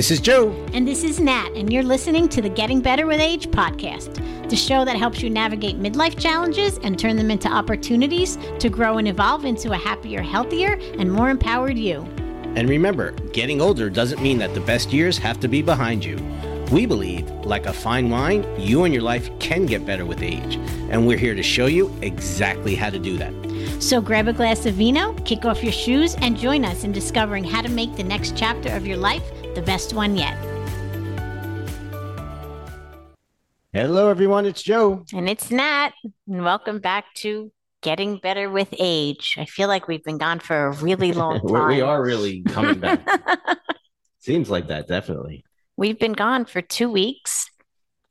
This is Joe. And this is Nat, and you're listening to the Getting Better with Age podcast, the show that helps you navigate midlife challenges and turn them into opportunities to grow and evolve into a happier, healthier, and more empowered you. And remember, getting older doesn't mean that the best years have to be behind you. We believe, like a fine wine, you and your life can get better with age. And we're here to show you exactly how to do that. So grab a glass of vino, kick off your shoes, and join us in discovering how to make the next chapter of your life the best one yet. Hello, everyone. It's Joe. And it's Nat. And welcome back to Getting Better with Age. I feel like we've been gone for a really long time. we are really coming back. Seems like that, definitely. We've been gone for two weeks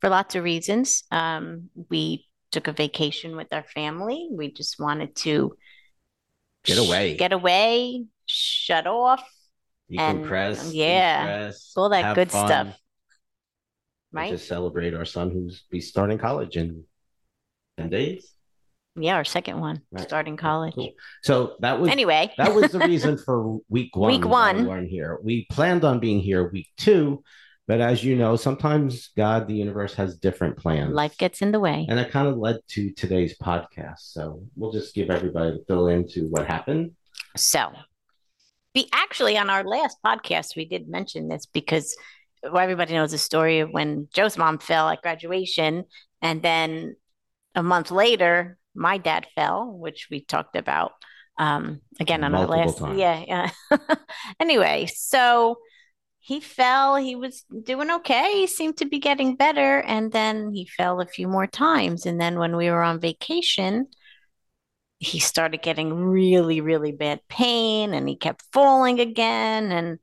for lots of reasons. Um, we took a vacation with our family. We just wanted to get away, get away, shut off, decompress, and, um, yeah, all that good fun, stuff. Right. To celebrate our son who's be starting college in ten days. Yeah, our second one right. starting college. Cool. So that was anyway. that was the reason for week one. Week one, we weren't here. We planned on being here week two, but as you know, sometimes God, the universe has different plans. Life gets in the way. And that kind of led to today's podcast. So we'll just give everybody to fill into what happened. So we actually on our last podcast we did mention this because well, everybody knows the story of when Joe's mom fell at graduation and then a month later my dad fell, which we talked about um, again on Multiple our last times. yeah yeah. anyway, so he fell. He was doing okay. He seemed to be getting better. And then he fell a few more times. And then when we were on vacation, he started getting really, really bad pain and he kept falling again. And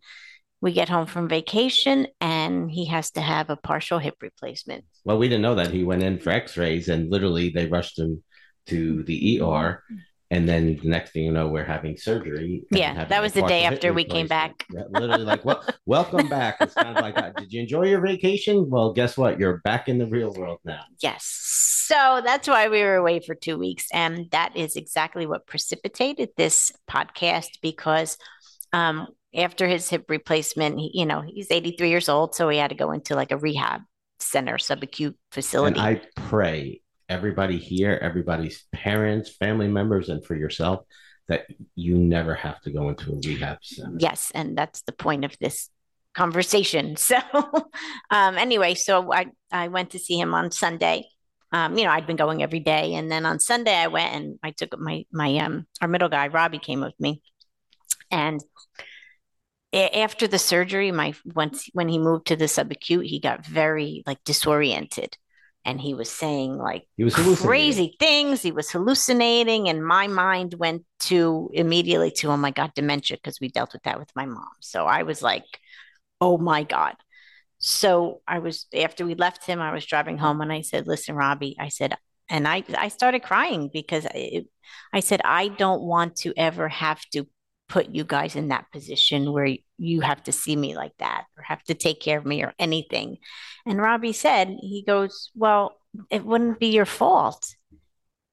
we get home from vacation and he has to have a partial hip replacement. Well, we didn't know that. He went in for x rays and literally they rushed him to the ER and then the next thing you know, we're having surgery. Yeah, having that was the day after we came back. Yeah, literally, like, well, welcome back. It's kind of like that. Did you enjoy your vacation? Well, guess what? You're back in the real world now. Yes. So that's why we were away for two weeks, and that is exactly what precipitated this podcast because um, after his hip replacement, he, you know, he's 83 years old, so he had to go into like a rehab center, subacute facility. And I pray everybody here, everybody's parents, family members, and for yourself that you never have to go into a rehab center. Yes, and that's the point of this conversation. So, um, anyway, so I I went to see him on Sunday. Um, you know, I'd been going every day, and then on Sunday I went and I took my my um our middle guy Robbie came with me, and after the surgery, my once when he moved to the subacute, he got very like disoriented and he was saying like he was crazy things. He was hallucinating, and my mind went to immediately to oh my god, dementia because we dealt with that with my mom. So I was like, oh my god. So I was after we left him, I was driving home, and I said, "Listen, Robbie," I said, and I I started crying because it, I said I don't want to ever have to put you guys in that position where you have to see me like that or have to take care of me or anything. And Robbie said, he goes, Well, it wouldn't be your fault,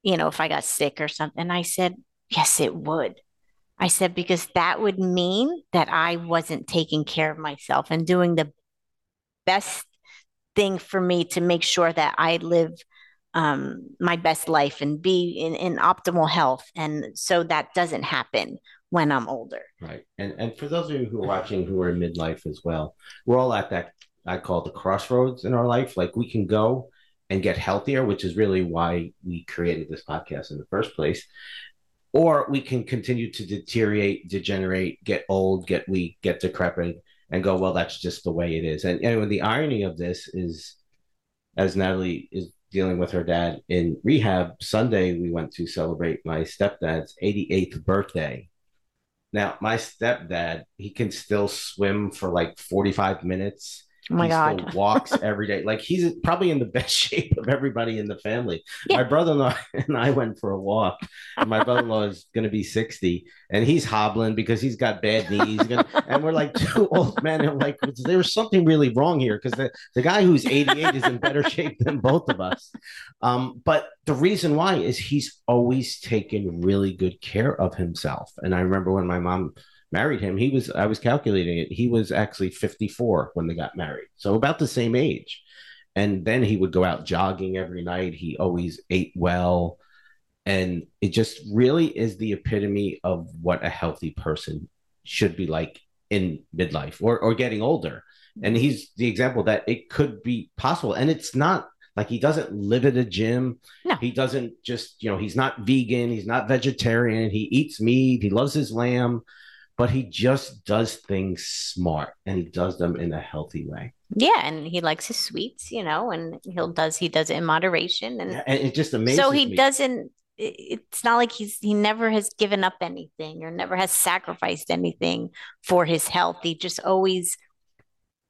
you know, if I got sick or something. I said, Yes, it would. I said, because that would mean that I wasn't taking care of myself and doing the best thing for me to make sure that I live um, my best life and be in, in optimal health. And so that doesn't happen when I'm older. Right. And and for those of you who are watching who are in midlife as well, we're all at that I call the crossroads in our life. Like we can go and get healthier, which is really why we created this podcast in the first place. Or we can continue to deteriorate, degenerate, get old, get weak, get decrepit, and go, well, that's just the way it is. And anyway, the irony of this is, as Natalie is dealing with her dad in rehab, Sunday we went to celebrate my stepdad's 88th birthday. Now, my stepdad, he can still swim for like 45 minutes. Oh my he God. walks every day. Like he's probably in the best shape of everybody in the family. Yeah. My brother in law and I went for a walk. my brother in law is going to be 60 and he's hobbling because he's got bad knees. Gonna, and we're like two old men. And like, there's something really wrong here because the, the guy who's 88 is in better shape than both of us. Um, but the reason why is he's always taken really good care of himself. And I remember when my mom married him, he was I was calculating it. He was actually 54 when they got married. So about the same age. And then he would go out jogging every night. He always ate well. And it just really is the epitome of what a healthy person should be like in midlife or, or getting older. And he's the example that it could be possible. And it's not like he doesn't live at a gym. No. He doesn't just, you know, he's not vegan. He's not vegetarian. He eats meat. He loves his lamb, but he just does things smart and he does them in a healthy way. Yeah, and he likes his sweets, you know, and he'll does he does it in moderation, and Yeah, and it just amazes so he me. doesn't. It's not like he's he never has given up anything or never has sacrificed anything for his health. He just always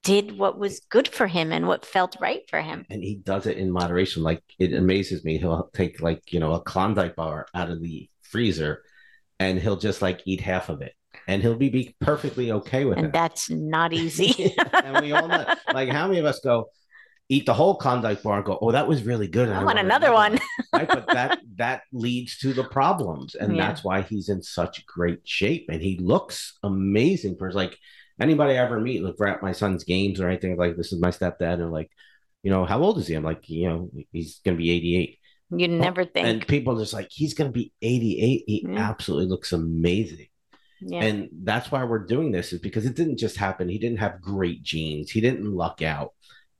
did what was good for him and what felt right for him. and he does it in moderation. Like it amazes me. He'll take like you know a Klondike bar out of the freezer, and he'll just like eat half of it, and he'll be, be perfectly okay with it. And it. that's not easy. and we all know, like how many of us go eat the whole Klondike bar and go, "Oh, that was really good." and I want another one. right? But that that leads to the problems, and Yeah. that's why he's in such great shape, and he looks amazing for like anybody I ever meet. Look at my son's games or anything like this is my stepdad, and like, you know, how old is he? I'm like, you know, he's gonna be 88, You oh, never think. and people are just like, he's gonna be 88. He Yeah. absolutely looks amazing. Yeah. And that's why we're doing this is because it didn't just happen. He didn't have great genes. He didn't luck out.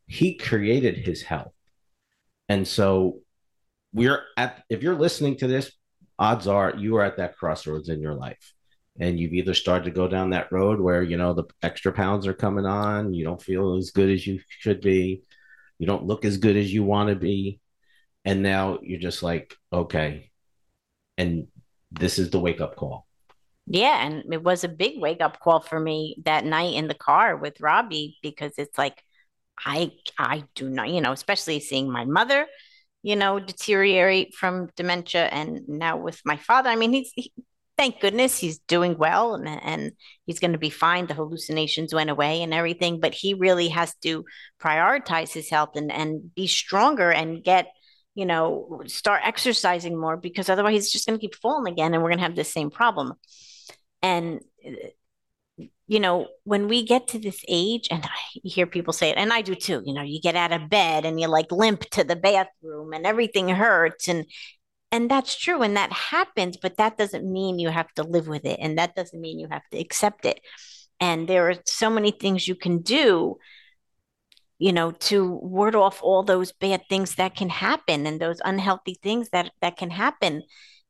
He created his health. And so we're at if you're listening to this, odds are you are at that crossroads in your life. And you've either started to go down that road where, you know, the extra pounds are coming on, you don't feel as good as you should be, you don't look as good as you want to be. And now you're just like, okay. And this is the wake up call. Yeah, and it was a big wake up call for me that night in the car with Robbie because it's like I I do not, you know, especially seeing my mother, you know, deteriorate from dementia and now with my father. I mean, he's he, thank goodness he's doing well and and he's going to be fine. The hallucinations went away and everything, but he really has to prioritize his health and and be stronger and get you know, start exercising more because otherwise he's just going to keep falling again and we're going to have the same problem. And, you know, when we get to this age, and I hear people say it, and I do too, you know, you get out of bed and you like limp to the bathroom and everything hurts. And, and that's true. And that happens, but that doesn't mean you have to live with it. And that doesn't mean you have to accept it. And there are so many things you can do you know to ward off all those bad things that can happen and those unhealthy things that that can happen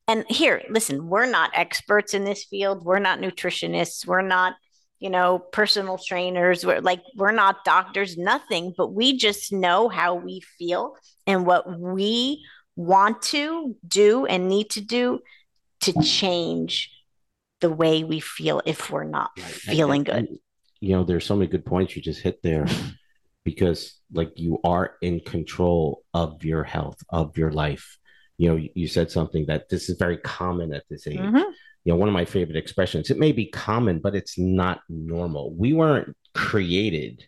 and here listen we're not experts in this field. We're not nutritionists. We're not you know personal trainers. We're like we're not doctors nothing. But we just know how we feel and what we want to do and need to do to change the way we feel if we're not Right. feeling And- good. you know, there's so many good points you just hit there because, like, you are in control of your health, of your life. You know, you, said something that this is very common at this age. Mhm. You know, one of my favorite expressions, it may be common, but it's not normal. We weren't created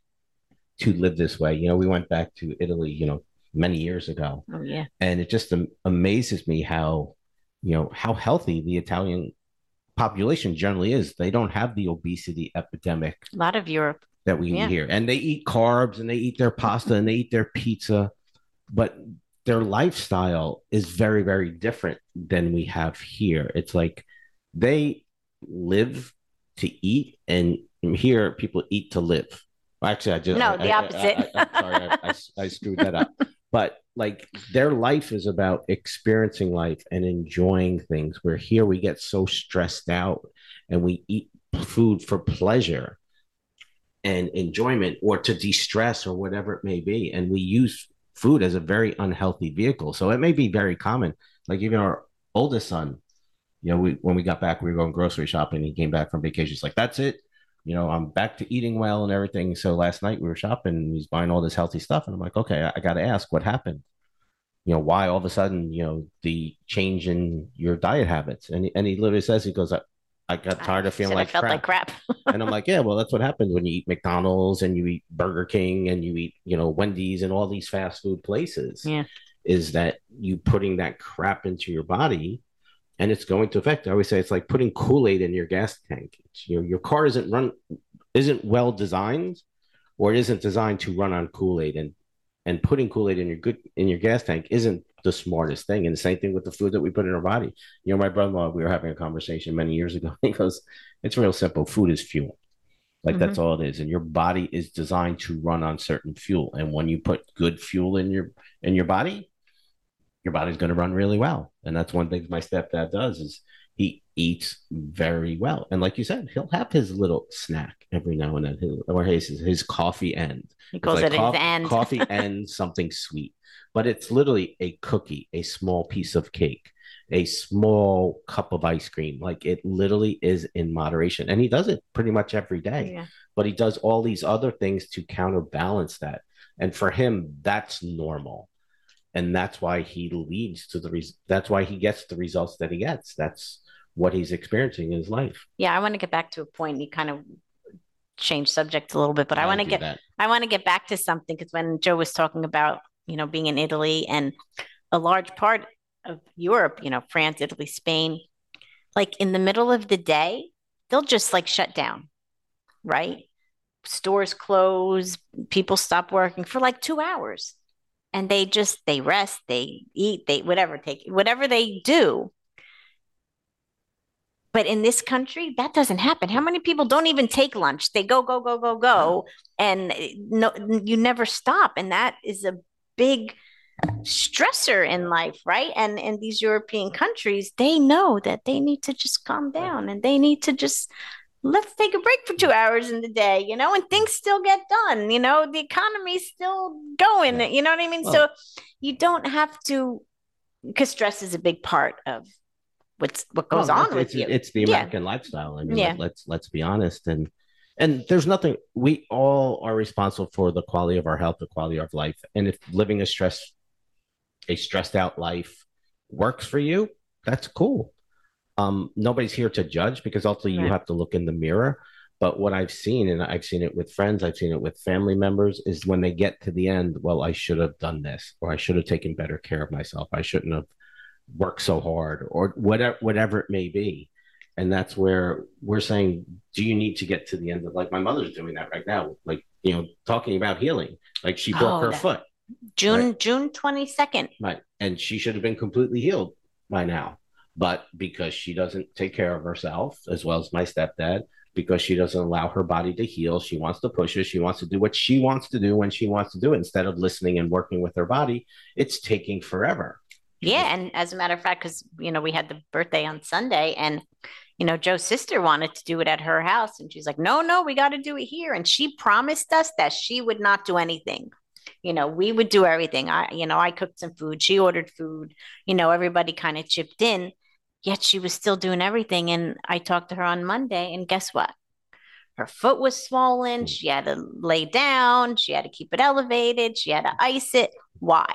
to live this way. You know, we went back to Italy, you know, many years ago oh yeah and it just am- amazes me how you know how healthy the Italian population generally is. They don't have the obesity epidemic a lot of europe that we Yeah. hear, and they eat carbs and they eat their pasta and they eat their pizza, but their lifestyle is very very different than we have here. It's like they live to eat, and here people eat to live. Actually, I just No, I- the I- opposite. I, am sorry, I, I, I screwed that up. But like their life is about experiencing life and enjoying things. Where here we get so stressed out and we eat food for pleasure and enjoyment or to de-stress or whatever it may be. And we use food as a very unhealthy vehicle. So it may be very common. Like even our oldest son, you know, we when we got back, we were going grocery shopping. He came back from vacation. He's like, that's it. You know, I'm back to eating well and everything. So last night we were shopping and he's buying all this healthy stuff. And I'm like, okay, I, I got to ask what happened. You know, why all of a sudden, you know, the change in your diet habits. And and he literally says, he goes, I, got tired of feeling like crap. like crap. and I'm like, yeah, well, that's what happens when you eat McDonald's and you eat Burger King and you eat, you know, Wendy's and all these fast food places. Yeah. Is that you putting that crap into your body and it's going to affect. I always say it's like putting Kool Aid in your gas tank. It's, your your car isn't run isn't well designed, or it isn't designed to run on Kool Aid, and and putting Kool Aid in your good in your gas tank isn't the smartest thing. And the same thing with the food that we put in our body. You know, my brother-in-law, we were having a conversation many years ago. He goes, "It's real simple. Food is fuel." Like mm-hmm. that's all it is. And your body is designed to run on certain fuel. And when you put good fuel in your in your body, your body's going to run really well. And that's one thing my stepdad does is eats very well. And like you said, he'll have his little snack every now and then. He'll, or his his coffee end. He calls like it coffee, his end. coffee and something sweet. But it's literally a cookie, a small piece of cake a small cup of ice cream. Like it literally is in moderation. And he does it pretty much every day. Yeah. But he does all these other things to counterbalance that. And for him, that's normal. And that's why he leads to the reason that's why he gets the results that he gets. That's what he's experiencing in his life. Yeah, I want to get back to a point you kind of change subject a little bit, but I, I want to get that. I want to get back to something because when Joe was talking about, you know, being in Italy and a large part of Europe, you know, France, Italy, Spain, like in the middle of the day, they'll just like shut down, right? Stores close, people stop working for like two hours and they just they rest, they eat, they whatever take whatever they do. But in this country, that doesn't happen. How many people don't even take lunch? They go, go, go, go, go, and no, you never stop. And that is a big stressor in life, right? And in these European countries, they know that they need to just calm down and they need to just let's take a break for two hours in the day, you know, and things still get done. You know, the economy's still going. You know what I mean? Well, so you don't have to, because stress is a big part of what's what goes well, on with it's, you. It's the American yeah. lifestyle. I mean, yeah. let's let's be honest and. And there's nothing, we all are responsible for the quality of our health, the quality of life. And if living a stress a stressed out life works for you, that's cool. Um, nobody's here to judge because ultimately right. you have to look in the mirror. But what I've seen, and I've seen it with friends, I've seen it with family members, is when they get to the end, well, I should have done this, or I should have taken better care of myself. I shouldn't have worked so hard, or whatever, whatever it may be. And that's where we're saying, do you need to get to the end of like my mother's doing that right now, like you know, talking about healing. Like she broke oh, her that, foot. June right? June 22nd. Right. And she should have been completely healed by now. But because she doesn't take care of herself, as well as my stepdad, because she doesn't allow her body to heal, she wants to push it. She wants to do what she wants to do when she wants to do it instead of listening and working with her body. It's taking forever. Yeah. And as a matter of fact, because, you know, we had the birthday on Sunday and, you know, Joe's sister wanted to do it at her house. And she's like, no, no, we got to do it here. And she promised us that she would not do anything you know we would do everything i you know i cooked some food she ordered food you know everybody kind of chipped in yet she was still doing everything and i talked to her on monday and guess what her foot was swollen hmm. she had to lay down she had to keep it elevated she had to ice it why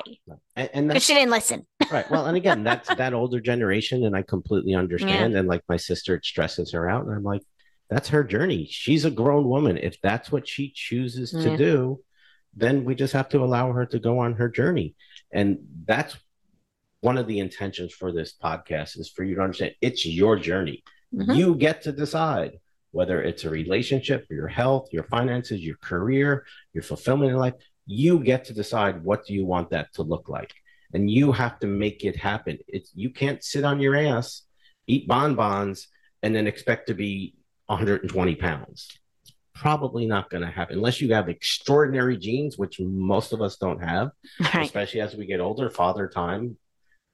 because she didn't listen right well and again that's that older generation and i completely understand yeah. and like my sister it stresses her out and i'm like that's her journey she's a grown woman if that's what she chooses to do then we just have to allow her to go on her journey. And that's one of the intentions for this podcast is for you to understand it's your journey. Mm-hmm. You get to decide whether it's a relationship, your health, your finances, your career, your fulfillment in life. You get to decide what do you want that to look like. And you have to make it happen. It's you can't sit on your ass, eat bonbons, and then expect to be 120 pounds probably not going to happen unless you have extraordinary genes, which most of us don't have, right. especially as we get older. Father time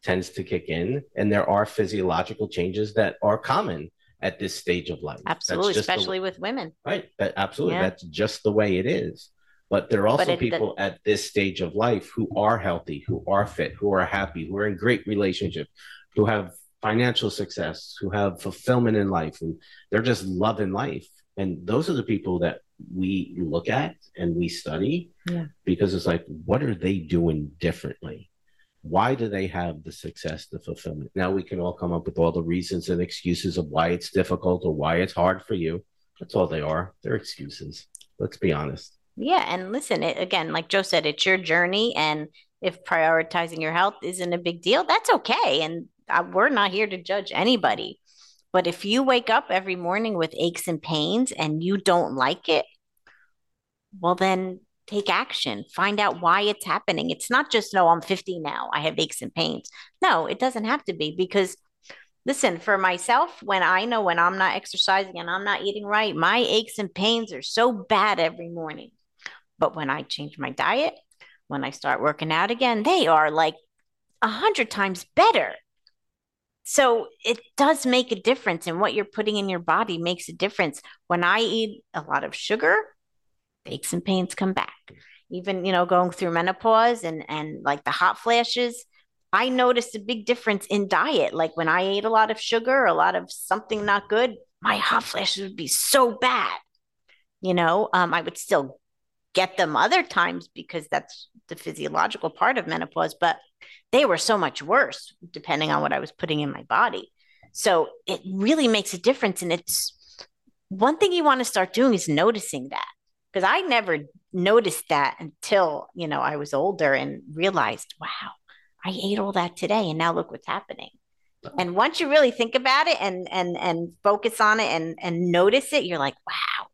tends to kick in, and there are physiological changes that are common at this stage of life. Absolutely, especially the, with women. Right. That, absolutely. Yeah. That's just the way it is. But there are also people at this stage of life who are healthy, who are fit, who are happy, who are in great relationships, who have financial success, who have fulfillment in life, and they're just loving life. And those are the people that we look at and we study yeah. because it's like what are they doing differently? Why do they have the success the fulfillment? Now we can all come up with all the reasons and excuses of why it's difficult or why it's hard for you. That's all they are. They're excuses. Let's be honest yeah and listen it, again like joe said it's your journey and if prioritizing your health isn't a big deal that's okay and I, we're not here to judge anybody. But if you wake up every morning with aches and pains and you don't like it, well, then take action. Find out why it's happening. It's not just, no, I'm 50 now. I have aches and pains. No, it doesn't have to be because listen, for myself, when I know when I'm not exercising and I'm not eating right, my aches and pains are so bad every morning. But when I change my diet, when I start working out again, they are like a hundred times better. So it does make a difference, and what you're putting in your body makes a difference. When I eat a lot of sugar, aches and pains come back. Even you know, going through menopause and and like the hot flashes, I noticed a big difference in diet. Like when I ate a lot of sugar, a lot of something not good, my hot flashes would be so bad. You know, um, I would still get them other times because that's the physiological part of menopause, but they were so much worse depending on what I was putting in my body. So it really makes a difference. And it's one thing you want to start doing is noticing that because I never noticed that until, you know, I was older and realized, wow, I ate all that today and now look what's happening. And once you really think about it and and and focus on it and and notice it, you're like, wow.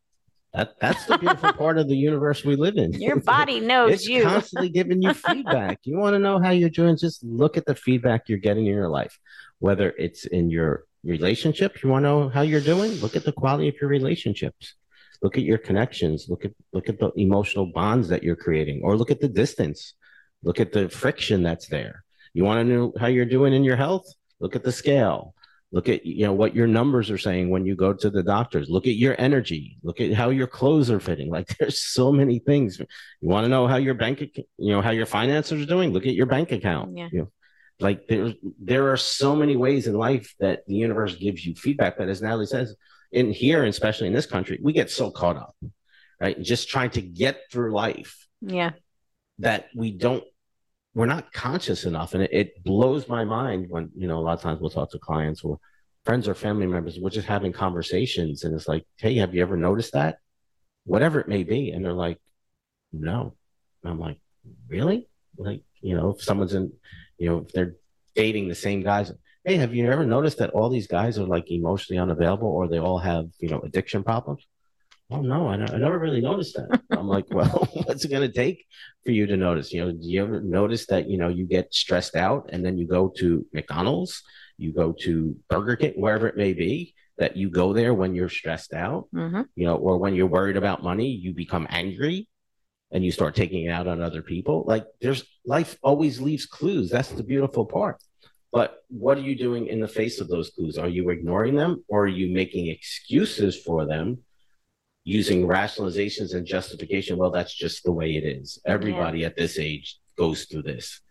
That that's the beautiful part of the universe we live in. Your body knows you. it's you. constantly giving you feedback. You want to know how you're doing? Just look at the feedback you're getting in your life, whether it's in your relationship. You want to know how you're doing? Look at the quality of your relationships. Look at your connections. Look at look at the emotional bonds that you're creating, or look at the distance. Look at the friction that's there. You want to know how you're doing in your health? Look at the scale. Look at you know what your numbers are saying when you go to the doctors. Look at your energy. Look at how your clothes are fitting. Like there's so many things. You want to know how your bank, you know, how your finances are doing. Look at your bank account. Yeah. You know, like there, there are so many ways in life that the universe gives you feedback. But as Natalie says, in here, and especially in this country, we get so caught up, right? Just trying to get through life. Yeah. That we don't we're not conscious enough. And it, it, blows my mind when, you know, a lot of times we'll talk to clients or friends or family members, we're just having conversations and it's like, hey, have you ever noticed that? Whatever it may be. And they're like, no. And I'm like, really? Like, you know, if someone's in, you know, if they're dating the same guys, hey, have you ever noticed that all these guys are like emotionally unavailable or they all have, you know, addiction problems? Oh no, I, I never really noticed that. I'm like, well, what's it going to take for you to notice? You know, do you ever notice that, you know, you get stressed out and then you go to McDonald's, you go to Burger King, wherever it may be, that you go there when you're stressed out, mm-hmm. you know, or when you're worried about money, you become angry and you start taking it out on other people. Like there's life always leaves clues. That's the beautiful part. But what are you doing in the face of those clues? Are you ignoring them or are you making excuses for them? Using rationalizations and justification. Well, that's just the way it is. Everybody yeah. at this age goes through this.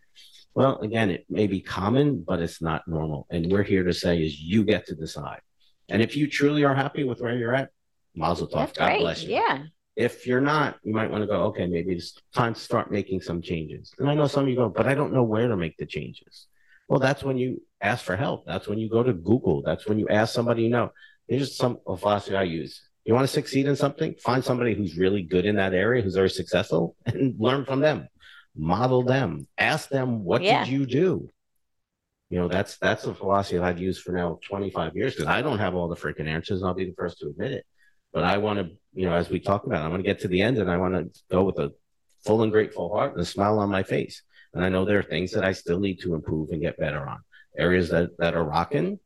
Well, again, it may be common, but it's not normal. And we're here to say is you get to decide. And if you truly are happy with where you're at, Mazel tov. That's God great. bless you. Yeah. If you're not, you might want to go, okay, maybe it's time to start making some changes. And I know some of you go, but I don't know where to make the changes. Well, that's when you ask for help. That's when you go to Google. That's when you ask somebody you know. Here's some philosophy I use. You want to succeed in something? Find somebody who's really good in that area, who's very successful, and learn from them. Model them. Ask them, what yeah. did you do? You know, that's that's a philosophy I've used for now 25 years because I don't have all the freaking answers, and I'll be the first to admit it. But I want to, you know, as we talk about, I want to get to the end, and I want to go with a full and grateful heart and a smile on my face. And I know there are things that I still need to improve and get better on. Areas that that are rocking,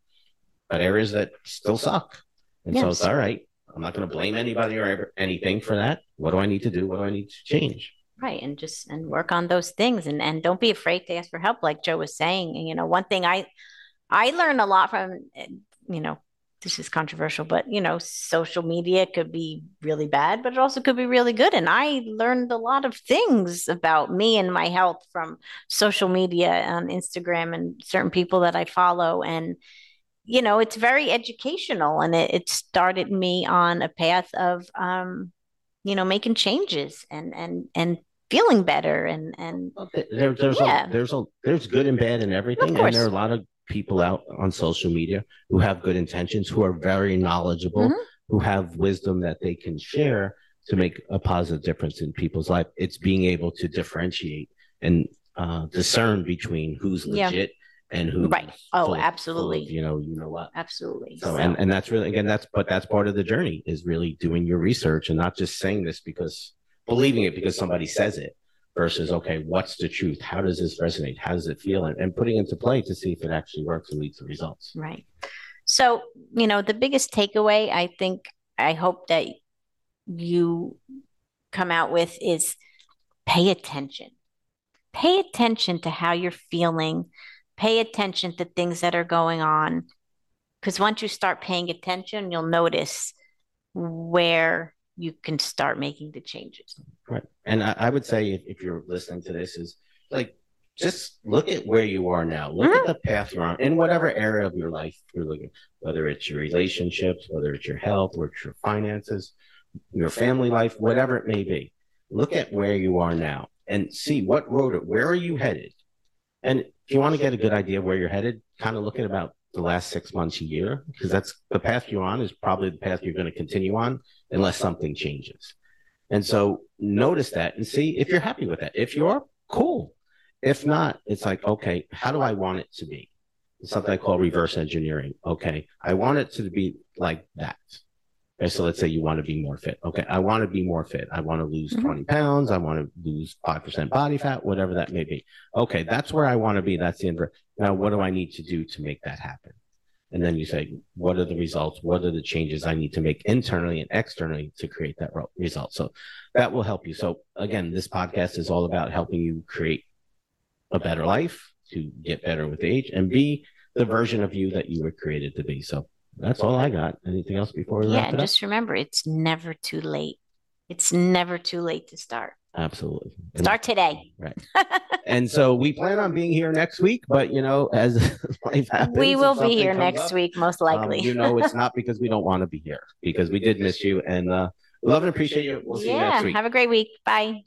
but areas that still suck. And yes. so it's all right. I'm not going to blame anybody or anything for that. What do I need to do? What do I need to change? Right. And just and work on those things and, and don't be afraid to ask for help, like Joe was saying. And, you know, one thing I I learned a lot from you know, this is controversial, but you know, social media could be really bad, but it also could be really good. And I learned a lot of things about me and my health from social media on Instagram and certain people that I follow. And you know, it's very educational and it, it started me on a path of, um, you know, making changes and, and, and feeling better and, and there, there's, yeah. a, there's a, there's good and bad in everything. And there are a lot of people out on social media who have good intentions, who are very knowledgeable, mm-hmm. who have wisdom that they can share to make a positive difference in people's life. It's being able to differentiate and uh, discern between who's legit and who Right. Oh, absolutely. you know, you know what. Absolutely. So, So, and, and that's really, you know, you know what. Absolutely. So, So, and, and that's really, again, that's, but that's part of the journey is really doing your research and not just saying this because believing it because somebody says it versus, okay, what's the truth? How does this resonate? How does it feel? And, and putting into play to see if it actually works and leads to results. right. So, you know, the biggest takeaway I think I hope that you come out with is pay attention. Pay attention to how you're feeling. Pay attention to things that are going on. Because once you start paying attention, you'll notice where you can start making the changes. Right. And I, I would say if, if you're listening to this is like, just look at where you are now. Look at mm-hmm. the path you're on in whatever area of your life you're looking, whether it's your relationships, whether it's your health, or it's your finances, your family life, whatever it may be. Look at where you are now and see what road, where are you headed? And if you want to get a good idea of where you're headed, kind of look at about the last six months, a year, because that's the path you're on is probably the path you're going to continue on unless something changes. And so notice that and see if you're happy with that. If you're cool. If not, it's like, okay, how do I want it to be? It's something I call reverse engineering. Okay, I want it to be like that. Okay, so let's say you want to be more fit. Okay, I want to be more fit. I want to lose Mhm. 20 pounds. I want to lose 5% body fat, whatever that may be. Okay, that's where I want to be. That's the end. Now, what do I need to do to make that happen? And then you say, what are the results? What are the changes I need to make internally and externally to create that result? So that will help you. So again, this podcast is all about helping you create a better life to get better with age and be the version of you that you were created to be. So that's all I got. Anything else before we Yeah, it up? just remember it's never too late. It's never too late to start. Absolutely. And- Start today. Right. And so we plan on being here next week, but you know, as life happens, we will be here next up, week, most um, likely. you know, it's not because we don't want to be here, because we did miss you, and uh, love and appreciate you. We'll see you yeah. next week. Have a great week. Bye.